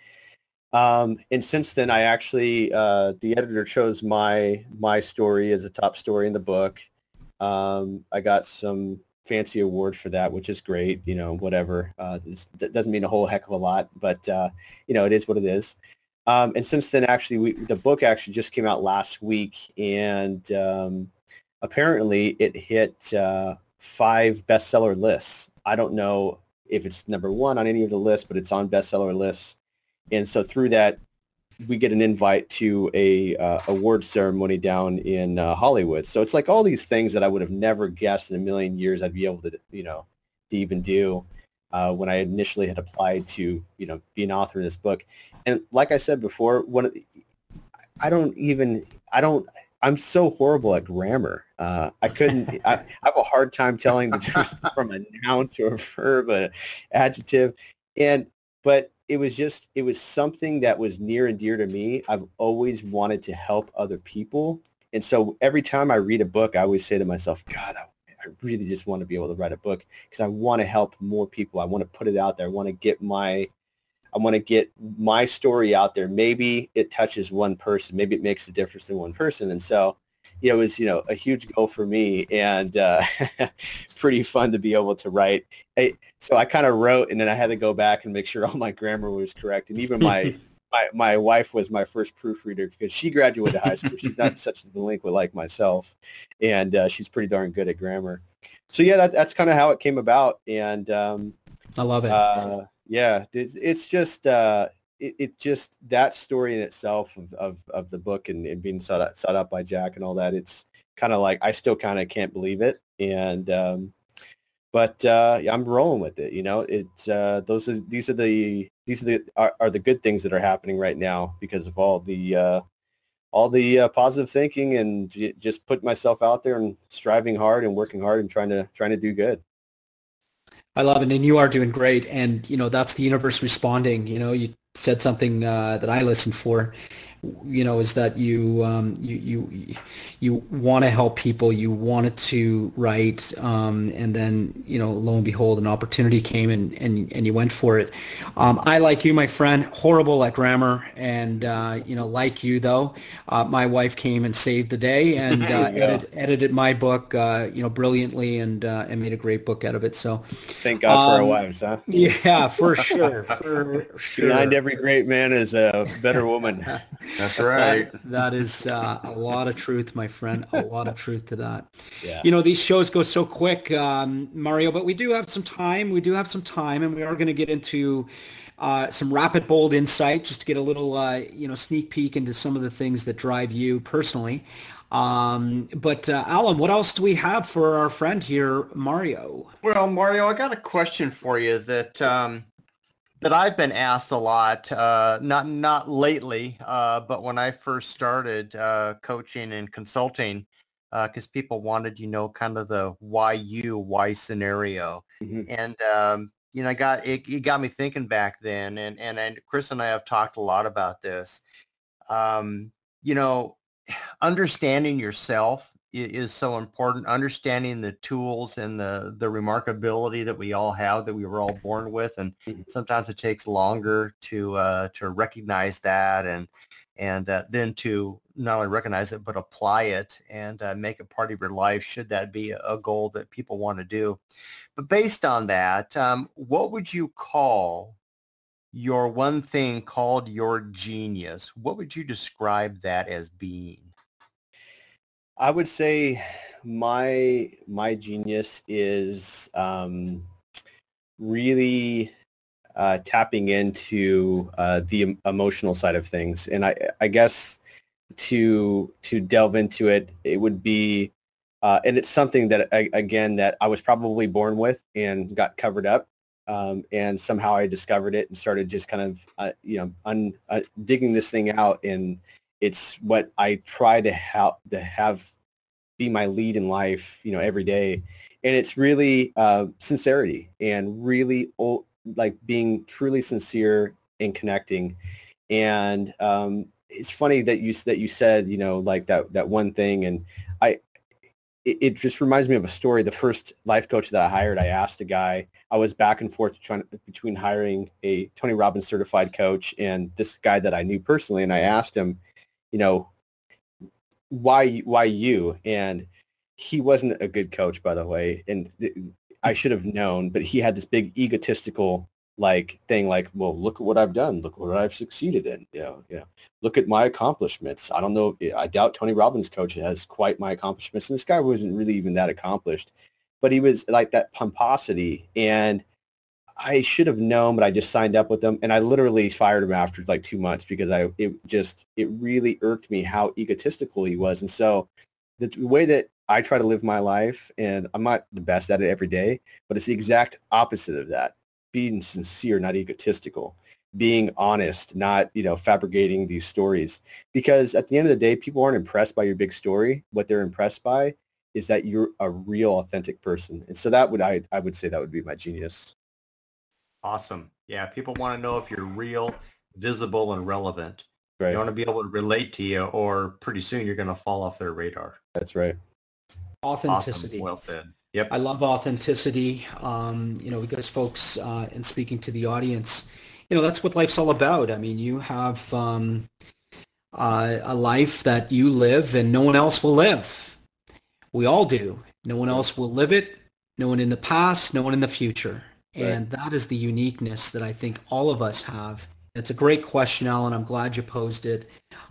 Um, and since then, I actually, uh, the editor chose my my story as a top story in the book. Um, I got some fancy award for that, which is great. You know, whatever. Uh, that doesn't mean a whole heck of a lot, but uh, you know, it is what it is. Um, and since then, actually, we, the book actually just came out last week, and um, apparently it hit uh, five bestseller lists. I don't know if it's number one on any of the lists, but it's on bestseller lists. And so through that, we get an invite to a uh, award ceremony down in uh, Hollywood. So it's like all these things that I would have never guessed in a million years I'd be able to, you know, to even do uh, when I initially had applied to, you know, be an author in this book. And like I said before, when I don't even, I don't, I'm so horrible at grammar. Uh, I couldn't. <laughs> I, I, have a hard time telling the difference from a noun to a verb, an adjective, and but it was just it was something that was near and dear to me. I've always wanted to help other people. And so every time I read a book, I always say to myself, God, I, I really just want to be able to write a book because I want to help more people. I want to put it out there. I want to get my I want to get my story out there. Maybe it touches one person. Maybe it makes a difference in one person. And so you know, it was, you know, a huge goal for me and uh, <laughs> pretty fun to be able to write. I, so I kind of wrote and then I had to go back and make sure <laughs> all my grammar was correct. And even my, <laughs> my, my wife was my first proofreader because she graduated high school. She's not such a delinquent like myself. And uh, she's pretty darn good at grammar. So yeah, that, that's kind of how it came about. And um, I love it. Uh, yeah, it's, it's just, uh, it, it, just that story in itself of, of, of the book and, and being set up, set up by Jack and all that, it's kind of like I still kind of can't believe it. And um, but uh, I'm rolling with it. You know, it's uh, those are these are the these are the are, are, the good things that are happening right now because of all the uh, all the uh, positive thinking and j- just putting myself out there and striving hard and working hard and trying to trying to do good. I love it, and you are doing great. And you know that's the universe responding. You know, you said something uh, that I listened for, you know, is that you um, you you you want to help people, you wanted to write, um, and then you know, lo and behold, an opportunity came and and, and you went for it. Um, I like you, my friend, horrible at grammar, and uh, you know, like you though, uh, my wife came and saved the day <laughs> and uh, edited, edited my book, uh, you know, brilliantly and uh, and made a great book out of it. So, thank God for our um, wives, huh? <laughs> Yeah, for sure, for <laughs> sure. Behind every great man is a better woman. That's right. That, that is uh, a lot of truth, my friend. A lot of truth to that. Yeah. You know, these shows go so quick, um, Mario, but we do have some time. We do have some time, and we are going to get into uh, some rapid, bold insight, just to get a little, uh, you know, sneak peek into some of the things that drive you personally. Um, but uh, Alan, what else do we have for our friend here, Mario? Well, Mario, I got a question for you that um, that I've been asked a lot, uh, not not lately, uh, but when I first started uh, coaching and consulting, because uh, people wanted, you know, kind of the why you, why scenario, mm-hmm. and um, you know, I got it, it, got me thinking back then, and and and Chris and I have talked a lot about this. Um, you know, <sighs> understanding yourself is so important. Understanding the tools and the the remarkability that we all have that we were all born with, and mm-hmm. sometimes it takes longer to uh, to recognize that and and uh, then to not only recognize it but apply it and uh, make it part of your life should that be a goal that people want to do but based on that um, what would you call your one thing called your genius what would you describe that as being I would say my my genius is um, really uh, tapping into uh, the emotional side of things, and I I guess to to delve into it, it would be, uh, and it's something that again that I was probably born with and got covered up, um, and somehow I discovered it and started just kind of uh, you know un, uh, digging this thing out and it's what I try to have to have be my lead in life, you know, every day. And it's really uh, sincerity and really like being truly sincere and connecting. And um, it's funny that you that you said, you know, like that that one thing. And I, it, it just reminds me of a story. The first life coach that I hired, I asked a guy. I was back and forth trying between hiring a Tony Robbins certified coach and this guy that I knew personally, and I asked him you know, why why you? And he wasn't a good coach, by the way, and th- I hmm. should have known. But he had this big egotistical like thing, like, well, look at what I've done, look what I've succeeded in. You know, you know, look at my accomplishments. I don't know. I doubt Tony Robbins' coach has quite my accomplishments. And this guy wasn't really even that accomplished, but he was like that pomposity and I should have known, but I just signed up with them, and I literally fired him after like two months because I it just it really irked me how egotistical he was, and so the way that I try to live my life, and I'm not the best at it every day, but it's the exact opposite of that: being sincere, not egotistical, being honest, not you know fabricating these stories. Because at the end of the day, people aren't impressed by your big story. What they're impressed by is that you're a real, authentic person, and so that would I I would say that would be my genius. Awesome. Yeah, people want to know if you're real, visible, and relevant. Right. They want to be able to relate to you, or pretty soon you're going to fall off their radar. That's right. Authenticity. Awesome. Well said. Yep. I love authenticity. Um, you know, because folks, uh, and speaking to the audience, you know, that's what life's all about. I mean, you have um, uh, a life that you live, and no one else will live. We all do. No one else will live it. No one in the past. No one in the future. And right. that is the uniqueness that I think all of us have. It's a great question, Alan. I'm glad you posed it.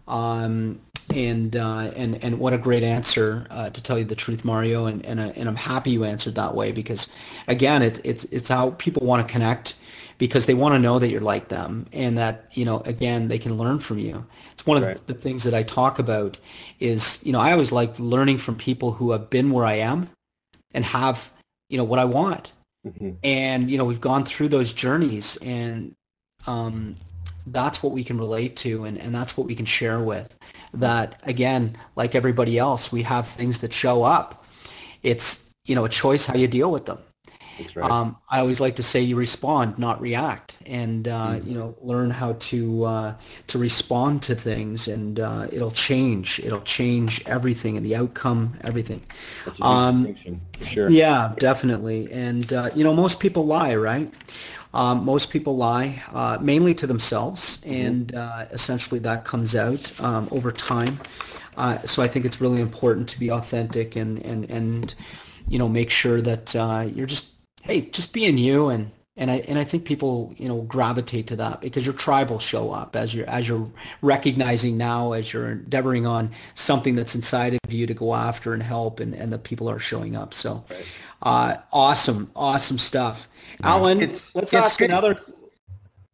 Um, and, uh, and, and what a great answer, uh, to tell you the truth, Mario. And, and, uh, and I'm happy you answered that way because, again, it, it's, it's how people want to connect because they want to know that you're like them and that, you know, again, they can learn from you. It's one of right. the things that I talk about is, you know, I always like learning from people who have been where I am and have, you know, what I want Mm-hmm. And, you know, we've gone through those journeys and um, that's what we can relate to and, and that's what we can share with. That, again, like everybody else, we have things that show up. It's, you know, a choice how you deal with them. That's right. Um, I always like to say you respond, not react, and uh, mm. you know learn how to uh, to respond to things, and uh, it'll change. It'll change everything and the outcome, everything. That's a um, distinction for sure. Yeah, definitely. And uh, you know, most people lie, right? Um, most people lie uh, mainly to themselves, mm-hmm. and uh, essentially that comes out um, over time. so I think it's really important to be authentic and and and you know make sure that you're just hey, just being you and and I and I think people you know gravitate to that because your tribe will show up as you're as you're recognizing now as you're endeavoring on something that's inside of you to go after and help and and the people are showing up. So, uh, awesome, awesome stuff, yeah. Alan. It's, let's it's ask good. another.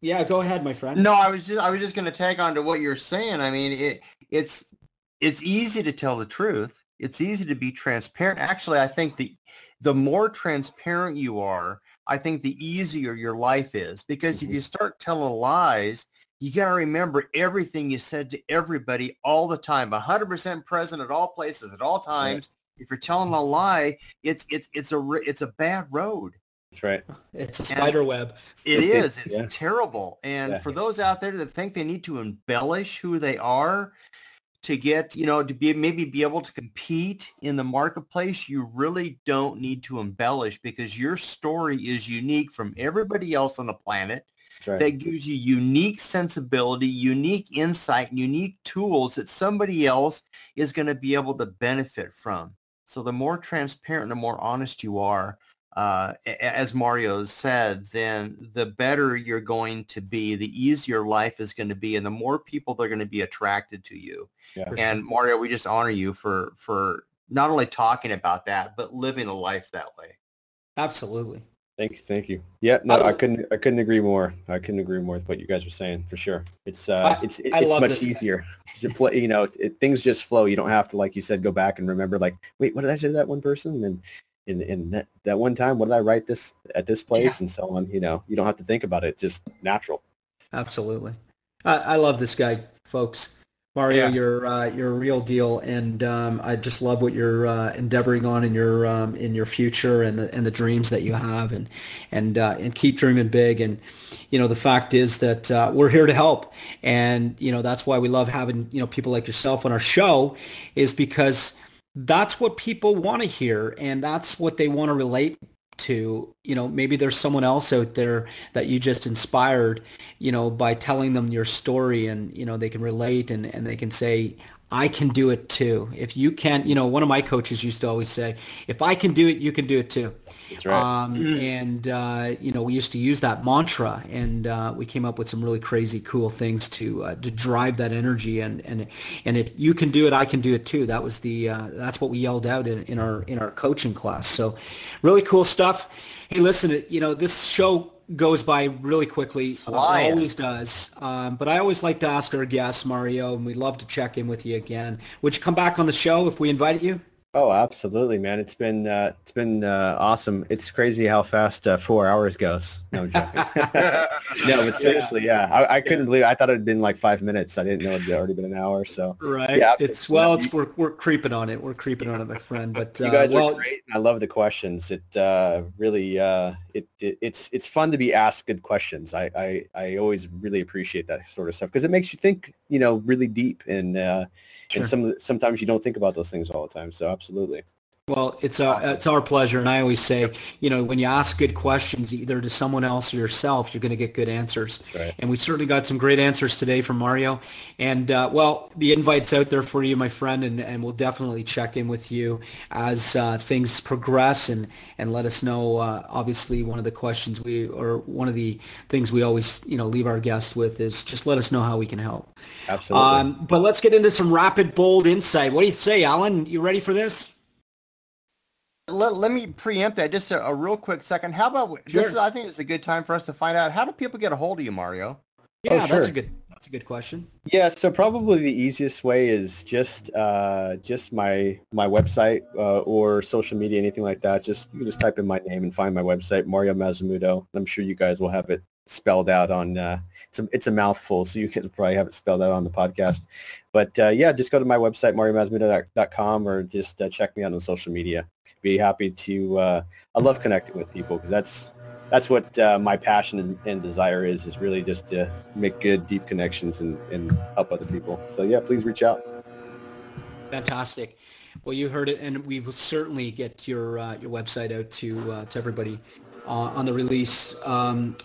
Yeah, go ahead, my friend. No, I was just I was just going to tag on to what you're saying. I mean, it it's it's easy to tell the truth. It's easy to be transparent. Actually, I think the the more transparent you are, I think the easier your life is. Because mm-hmm. if you start telling lies, you got to remember everything you said to everybody all the time, 100% present at all places at all times. Right. If you're telling a lie, it's it's it's a it's a bad road. That's right. It's a spider and web. It is. It's yeah. terrible. And yeah. for those out there that think they need to embellish who they are, to get, you know, to be maybe be able to compete in the marketplace, you really don't need to embellish because your story is unique from everybody else on the planet. right. that gives you unique sensibility, unique insight, and unique tools that somebody else is going to be able to benefit from. So the more transparent, the more honest you are, uh, as Mario said, then the better you're going to be, the easier life is going to be, and the more people they are going to be attracted to you. Yeah. And Mario, we just honor you for for not only talking about that, but living a life that way. Absolutely. Thank you, thank you. Yeah, no, I couldn't, I couldn't agree more. I couldn't agree more with what you guys were saying for sure. It's, uh, I- it's, I it's much easier. To play, you know, it, things just flow. You don't have to, like you said, go back and remember. Like, wait, what did I say to that one person? And and and that, that one time, what did I write this at this place, and so on. You know, you don't have to think about it. Just natural. Absolutely. I, I love this guy, folks. Mario, Yeah. you're uh, you're a real deal, and um, I just love what you're uh, endeavoring on in your um, in your future and the and the dreams that you have, and and uh, and keep dreaming big. And you know, the fact is that uh, we're here to help, and you know that's why we love having you know people like yourself on our show, is because that's what people want to hear, and that's what they want to relate to. You know maybe there's someone else out there that you just inspired you know by telling them your story and you know they can relate and, and they can say i can do it too. If you can't you know one of my coaches used to always say if i can do it you can do it too. That's right. um, and uh, you know we used to use that mantra and uh, we came up with some really crazy cool things to uh, to drive that energy and and and if you can do it I can do it too. That was the uh, that's what we yelled out in, in our in our coaching class. So really cool stuff. Hey listen you know this show goes by really quickly. Uh, always does. Um, but I always like to ask our guests Mario and we'd love to check in with you again. Would you come back on the show if we invited you Oh, absolutely, man. It's been uh, it's been uh, awesome. It's crazy how fast uh, four hours goes. No I'm joking. <laughs> no, but <laughs> seriously, yeah. I, I couldn't believe. I thought it had been like five minutes. I didn't know it had already been an hour. So Right. Yeah, it's well, it's we're we're creeping on it. We're creeping on it, my friend. But you uh, guys well, are great. I love the questions. It uh, really uh, it, it it's it's fun to be asked good questions. I I, I always really appreciate that sort of stuff because it makes you think. You know, really deep and uh, Sure. and some sometimes you don't think about those things all the time. So absolutely. Well, it's our it's our pleasure, and I always say, you know, when you ask good questions, either to someone else or yourself, you're going to get good answers. right. And we certainly got some great answers today from Mario. And uh, well, the invite's out there for you, my friend, and, and we'll definitely check in with you as uh, things progress and and let us know. Uh, obviously, one of the questions we or one of the things we always you know leave our guests with is just let us know how we can help. Absolutely. Um, but let's get into some rapid, bold insight. What do you say, Alan? You ready for this? Let, let me preempt that just a, a real quick second. How about Sure. this? Is, I think it's a good time for us to find out how do people get a hold of you, Mario? Yeah, Oh, that's a good that's a good question. Yeah, so probably the easiest way is just uh, just my my website uh, or social media, anything like that. Just you can just type in my name and find my website, Mario Mazamudo. I'm sure you guys will have it spelled out on. Uh, it's a it's a mouthful, so you can probably have it spelled out on the podcast. But uh, yeah, just go to my website, mariomazamudo.com, or just uh, check me out on social media. Be happy to. Uh, I love connecting with people because that's that's what uh, my passion and, and desire is is really just to make good deep connections and, and help other people so yeah please reach out Fantastic. Well, you heard it, and we will certainly get your uh, your website out to to everybody on the release. Um,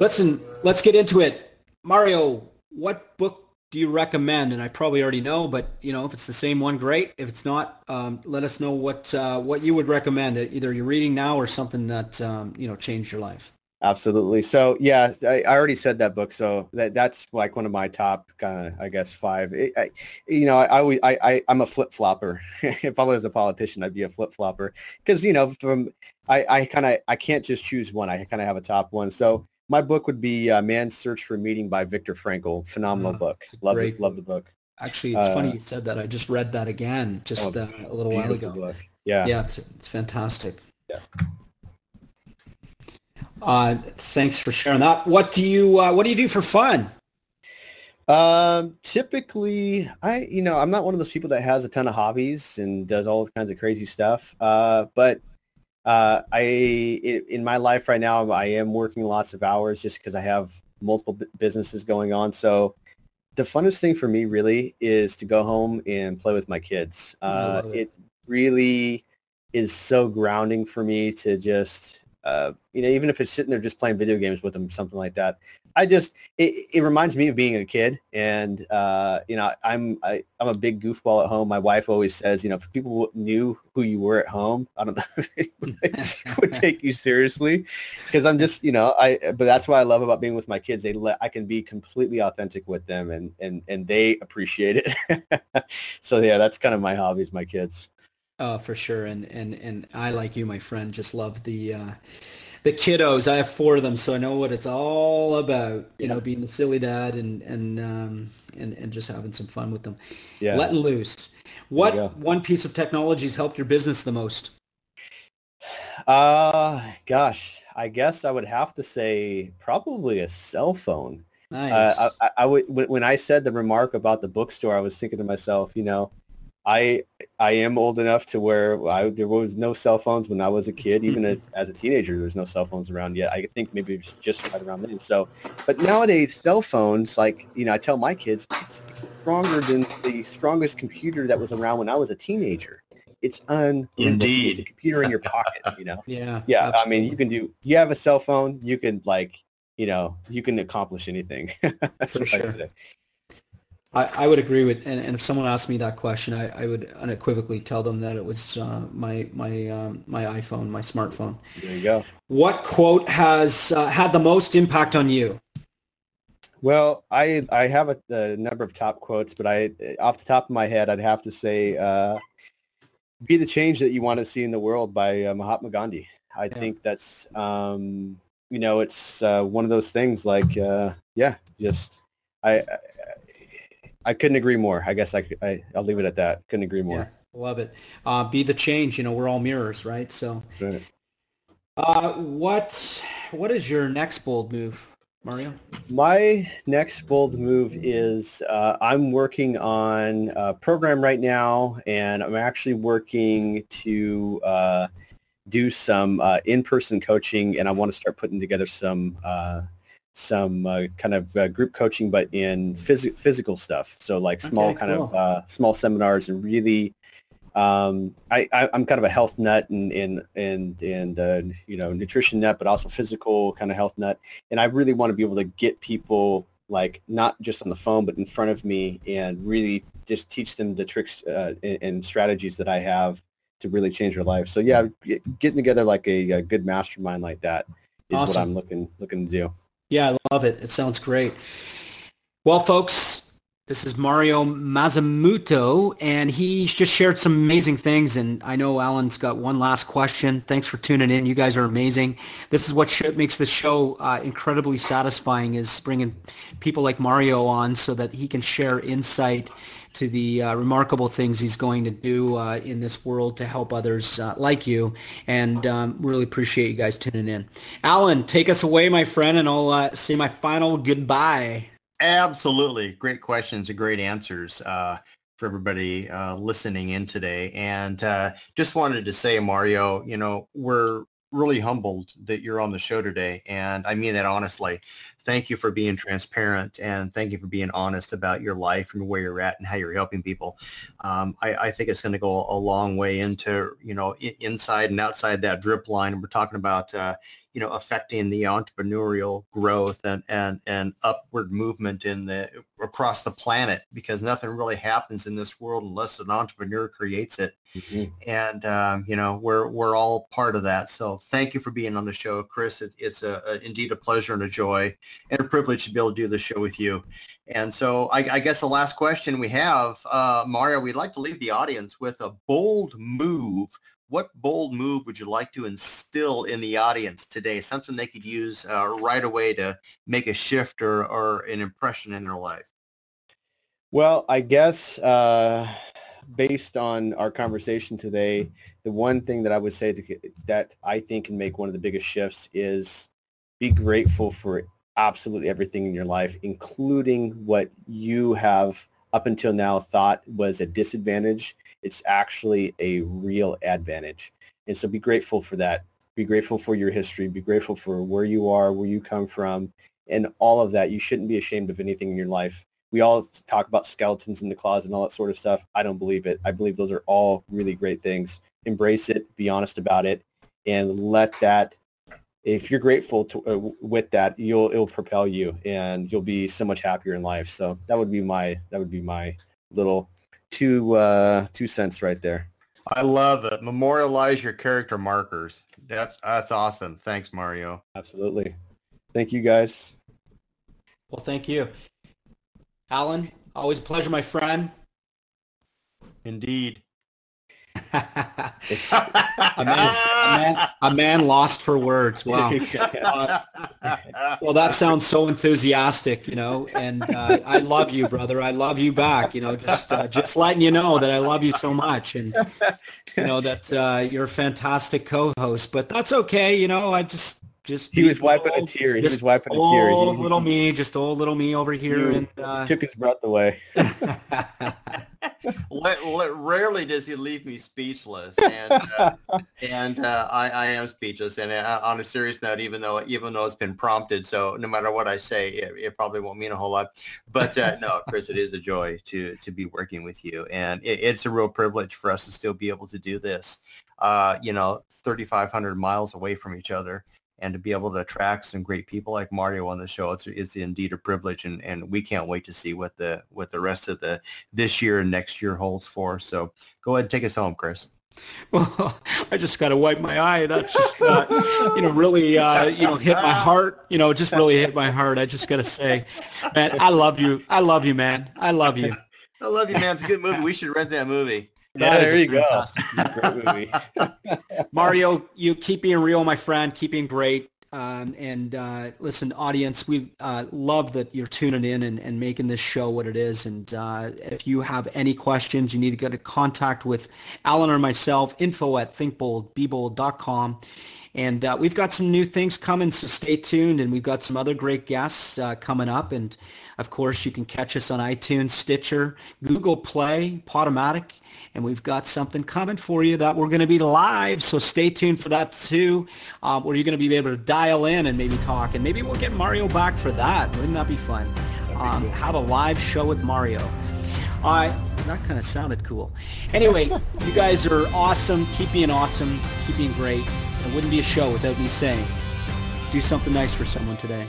listen, let's get into it. Mario, what book do you recommend? And I probably already know, but you know, if it's the same one, great. If it's not, um, let us know what uh, what you would recommend. Either you're reading now or something that um, you know changed your life. Absolutely. So yeah I, I already said that book so that that's like one of my top kind of i guess five. I, I, you know i I I, i'm a flip-flopper. <laughs> If i was a politician i'd be a flip-flopper. Because you know from i i kind of i can't just choose one. I kind of have a top one. So my book would be uh, man's search for meaning by viktor frankl. Phenomenal Ah, book. love great it love the book. Actually, it's funny Uh, you said that. I just read that again just Oh, uh, a little while ago. book. yeah. Yeah, it's, it's fantastic. Yeah. Uh, thanks for sharing that. What do you uh, What do you do for fun? Um, typically, I you know I'm not one of those people that has a ton of hobbies and does all kinds of crazy stuff. Uh, but uh, I in my life right now I am working lots of hours just because I have multiple bu- businesses going on. So the funnest thing for me really is to go home and play with my kids. Uh, it. it really is so grounding for me to just uh, you know, even if it's sitting there just playing video games with them, something like that. I just, it, it reminds me of being a kid. And, uh, you know, I'm, I, I'm a big goofball at home. My wife always says, you know, if people knew who you were at home, I don't <laughs> know if they <laughs> would take you seriously because I'm just, you know, I, but that's what I love about being with my kids. They let, I can be completely authentic with them and, and, and they appreciate it. <laughs> so yeah, that's kind of my hobbies, my kids. Oh, for sure. And and and I like you, my friend, just love the uh, the kiddos. I have four of them, so I know what it's all about. You yeah. know, being the silly dad and and um, and and just having some fun with them. Yeah. Letting loose. What one piece of technology has helped your business the most? Uh, gosh, I guess I would have to say probably a cell phone. Nice. Uh, I, I would when I said the remark about the bookstore, I was thinking to myself, you know, I I am old enough to where I, there was no cell phones when I was a kid. Even mm-hmm. a, as a teenager, there was no cell phones around yet. I think maybe it was just right around then. So, but nowadays, cell phones, like you know, I tell my kids, it's stronger than the strongest computer that was around when I was a teenager. It's unbelievable. Indeed, it's a computer in your <laughs> pocket. You know. yeah. Yeah. Absolutely. I mean, you can do. You have a cell phone. You can like, you know, you can accomplish anything. <laughs> For sure. I, I would agree with, and, and if someone asked me that question, I, I would unequivocally tell them that it was uh, my my um, my iPhone, my smartphone. There you go. What quote has uh, had the most impact on you? Well, I I have a, a, number of top quotes, but I off the top of my head, I'd have to say, uh, "Be the change that you want to see in the world" by uh, Mahatma Gandhi. I yeah. think that's um, you know, it's uh, one of those things like, uh, yeah, just I, I couldn't agree more. I guess I, I will leave it at that. Couldn't agree more. Yeah, love it. Uh, be the change. You know, we're all mirrors, right? So, right. Uh, what what is your next bold move, Mario? My next bold move is uh, I'm working on a program right now, and I'm actually working to uh, do some uh, in-person coaching, and I want to start putting together some uh, some uh, kind of uh, group coaching, but in phys- physical stuff. So like small okay, kind cool. of uh, small seminars and really, um, I, I, am kind of a health nut and and and and uh, you know nutrition nut, but also physical kind of health nut. And I really want to be able to get people like not just on the phone, but in front of me and really just teach them the tricks uh, and, and strategies that I have to really change their life. So yeah, getting together like a, a good mastermind like that is awesome. what I'm looking looking to do. Yeah, I love it. It sounds great. Well, folks, this is Mario Masamuto, and he just shared some amazing things. And I know Alan's got one last question. Thanks for tuning in. You guys are amazing. This is what makes the show uh, incredibly satisfying is bringing people like Mario on so that he can share insight to the uh, remarkable things he's going to do uh, in this world to help others uh, like you. And um, really appreciate you guys tuning in. Alan, take us away, my friend, and I'll uh, say my final goodbye. Absolutely. Great questions and great answers uh, for everybody uh, listening in today. And just wanted to say, Mario, you know, we're really humbled that you're on the show today. And I mean that honestly thank you for being transparent and thank you for being honest about your life and where you're at and how you're helping people. Um, I, I, think it's going to go a long way into, you know, inside and outside that drip line. And we're talking about, uh, you know, affecting the entrepreneurial growth and, and, and upward movement in the across the planet because nothing really happens in this world unless an entrepreneur creates it. Mm-hmm. And um, you know, we're we're all part of that. So thank you for being on the show, Chris. It, it's a, a, indeed a pleasure and a joy and a privilege to be able to do the show with you. And so I, I guess the last question we have, uh, Mario, we'd like to leave the audience with a bold move what bold move would you like to instill in the audience today? Something they could use uh, right away to make a shift or, or an impression in their life? Well, I guess uh, based on our conversation today, the one thing that I would say that I think can make one of the biggest shifts is be grateful for absolutely everything in your life, including what you have up until now thought was a disadvantage it's actually a real advantage. And so be grateful for that. Be grateful for your history. Be grateful for where you are, where you come from, and all of that. You shouldn't be ashamed of anything in your life. We all talk about skeletons in the closet and all that sort of stuff. I don't believe it. I believe those are all really great things. Embrace it. Be honest about it. And let that if you're grateful to, uh, with that, you'll it'll propel you, and you'll be so much happier in life. So that would be my that would be my little two uh, two cents right there. I love it. Memorialize your character markers. That's that's awesome. Thanks, Mario. Absolutely. Thank you, guys. Well, thank you, Alan. Always a pleasure, my friend. Indeed. A, man, a, man, a, man, lost for words. Wow. <laughs> Uh, well, that sounds so enthusiastic, you know, and uh, I love you, brother. I love you back. You know, just uh, just letting you know that I love you so much, and you know that uh, you're a fantastic co-host. But that's okay. You know, I just just he was wiping old, a tear. He was wiping a tear. Old little me, just old little me over here, and uh, took his breath away. <laughs> rarely does he leave me speechless, and uh, and uh, I, I am speechless. And uh, on a serious note, even though even though it's been prompted, so no matter what I say, it, it probably won't mean a whole lot. But uh, no, Chris, it is a joy to to be working with you, and it, it's a real privilege for us to still be able to do this. Uh, you know, 3,500 miles away from each other and to be able to attract some great people like Mario on the show, it's, it's indeed a privilege, and, and we can't wait to see what the what the rest of the this year and next year holds for. So go ahead and take us home, Chris. <laughs> Well, I just got to wipe my eye. That's just, uh, you know, really, uh, you know, hit my heart. You know, just really hit my heart. I just got to say, man, I love you. I love you, man. I love you. <laughs> I love you, man. It's a good movie. We should rent that movie. Yeah, there you go. <laughs> Great movie. <laughs> Mario, you keep being real, my friend. Keep being great. Um, and uh, listen, audience, we uh, love that you're tuning in and, and making this show what it is. And uh, if you have any questions, you need to get in contact with Alan or myself, info at thinkboldbebold.com. And uh, we've got some new things coming, so stay tuned. And we've got some other great guests uh, coming up. And of course, you can catch us on iTunes, Stitcher, Google Play, Podomatic and we've got something coming for you that we're going to be live. So stay tuned for that too, uh, where you're going to be able to dial in and maybe talk, and maybe we'll get Mario back for that. Wouldn't that be fun? Um, cool. Have a live show with Mario. I that kind of sounded cool. Anyway, <laughs> you guys are awesome. Keep being awesome. Keep being great. It wouldn't be a show without me saying, do something nice for someone today.